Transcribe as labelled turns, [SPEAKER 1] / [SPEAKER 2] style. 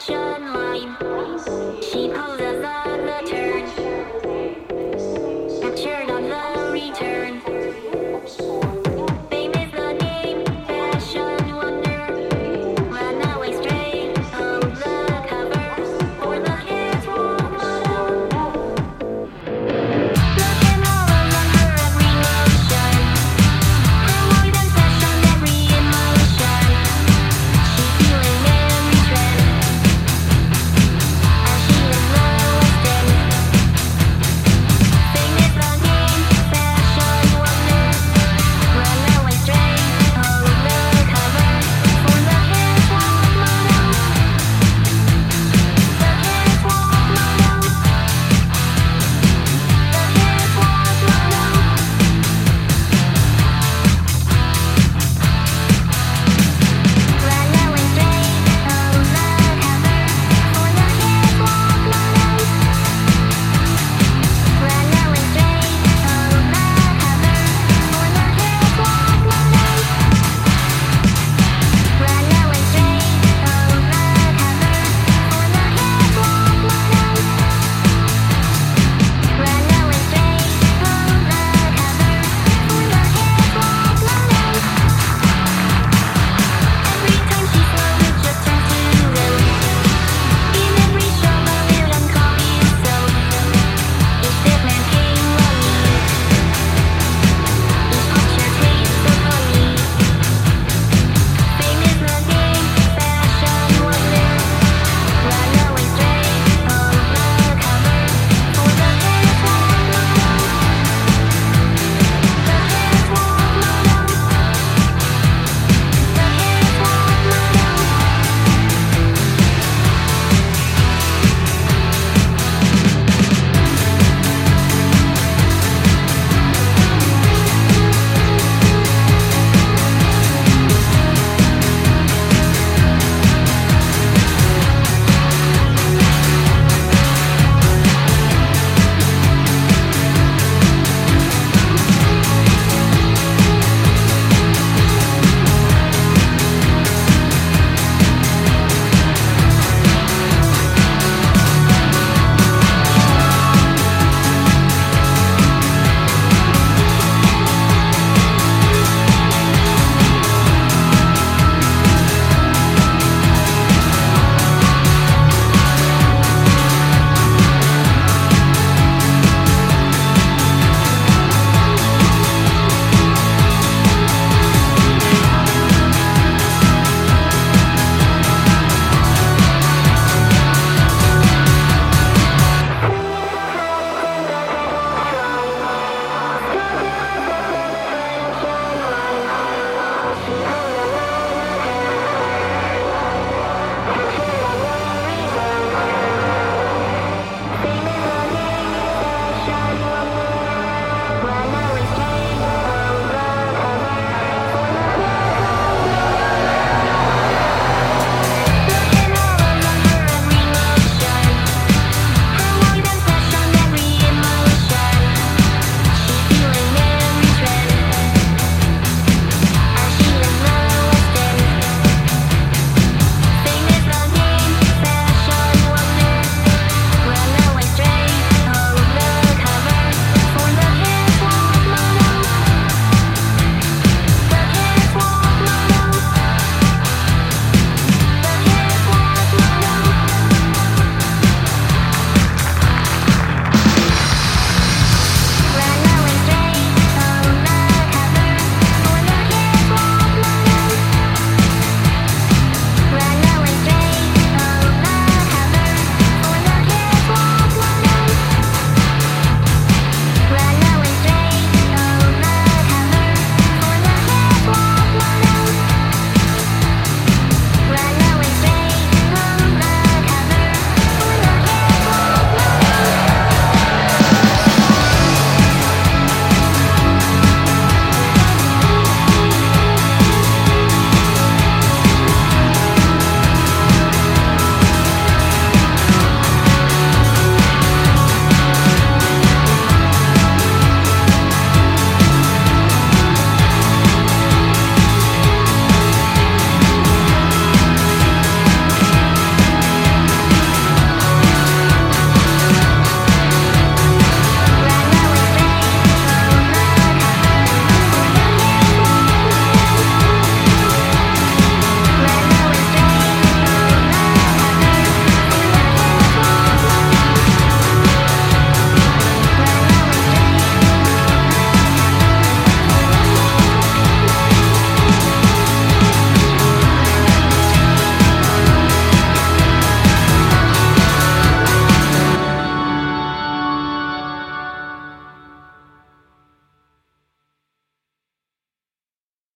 [SPEAKER 1] return.